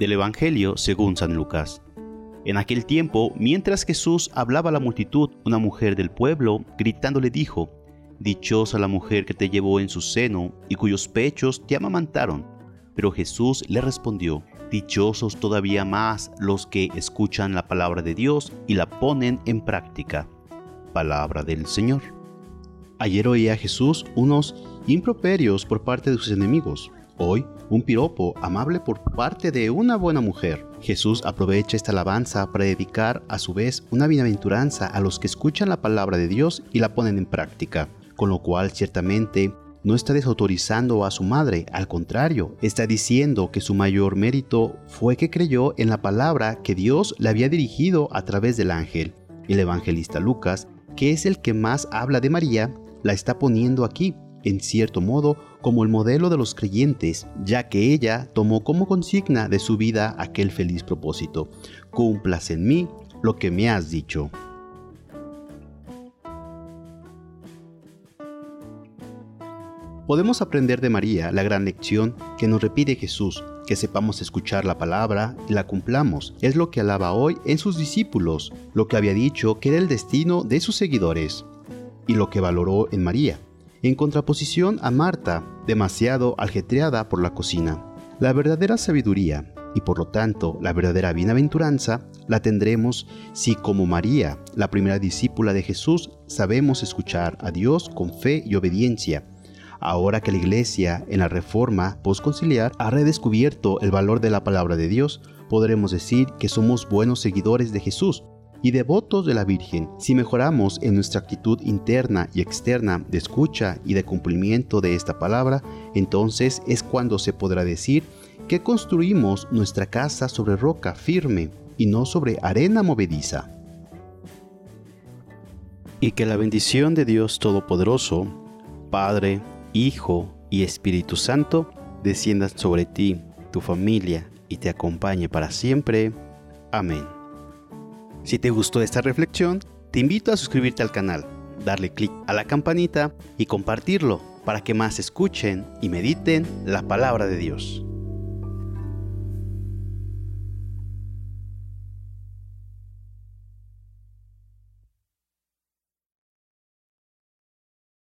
Evangelio según San Lucas. En aquel tiempo, mientras Jesús hablaba a la multitud, una mujer del pueblo, gritando, le dijo, Dichosa la mujer que te llevó en su seno y cuyos pechos te amamantaron. Pero Jesús le respondió, Dichosos todavía más los que escuchan la palabra de Dios y la ponen en práctica. Palabra del Señor. Ayer oía Jesús unos improperios por parte de sus enemigos. Hoy, un piropo amable por parte de una buena mujer. Jesús aprovecha esta alabanza para dedicar a su vez una bienaventuranza a los que escuchan la palabra de Dios y la ponen en práctica, con lo cual ciertamente no está desautorizando a su madre, al contrario, está diciendo que su mayor mérito fue que creyó en la palabra que Dios le había dirigido a través del ángel. El evangelista Lucas, que es el que más habla de María, la está poniendo aquí en cierto modo, como el modelo de los creyentes, ya que ella tomó como consigna de su vida aquel feliz propósito. Cumplas en mí lo que me has dicho. Podemos aprender de María la gran lección que nos repite Jesús, que sepamos escuchar la palabra y la cumplamos. Es lo que alaba hoy en sus discípulos, lo que había dicho que era el destino de sus seguidores y lo que valoró en María en contraposición a Marta, demasiado aljetreada por la cocina. La verdadera sabiduría, y por lo tanto la verdadera bienaventuranza, la tendremos si como María, la primera discípula de Jesús, sabemos escuchar a Dios con fe y obediencia. Ahora que la Iglesia, en la Reforma postconciliar, ha redescubierto el valor de la palabra de Dios, podremos decir que somos buenos seguidores de Jesús, y devotos de la Virgen, si mejoramos en nuestra actitud interna y externa de escucha y de cumplimiento de esta palabra, entonces es cuando se podrá decir que construimos nuestra casa sobre roca firme y no sobre arena movediza. Y que la bendición de Dios Todopoderoso, Padre, Hijo y Espíritu Santo, descienda sobre ti, tu familia y te acompañe para siempre. Amén. Si te gustó esta reflexión, te invito a suscribirte al canal, darle clic a la campanita y compartirlo para que más escuchen y mediten la palabra de Dios.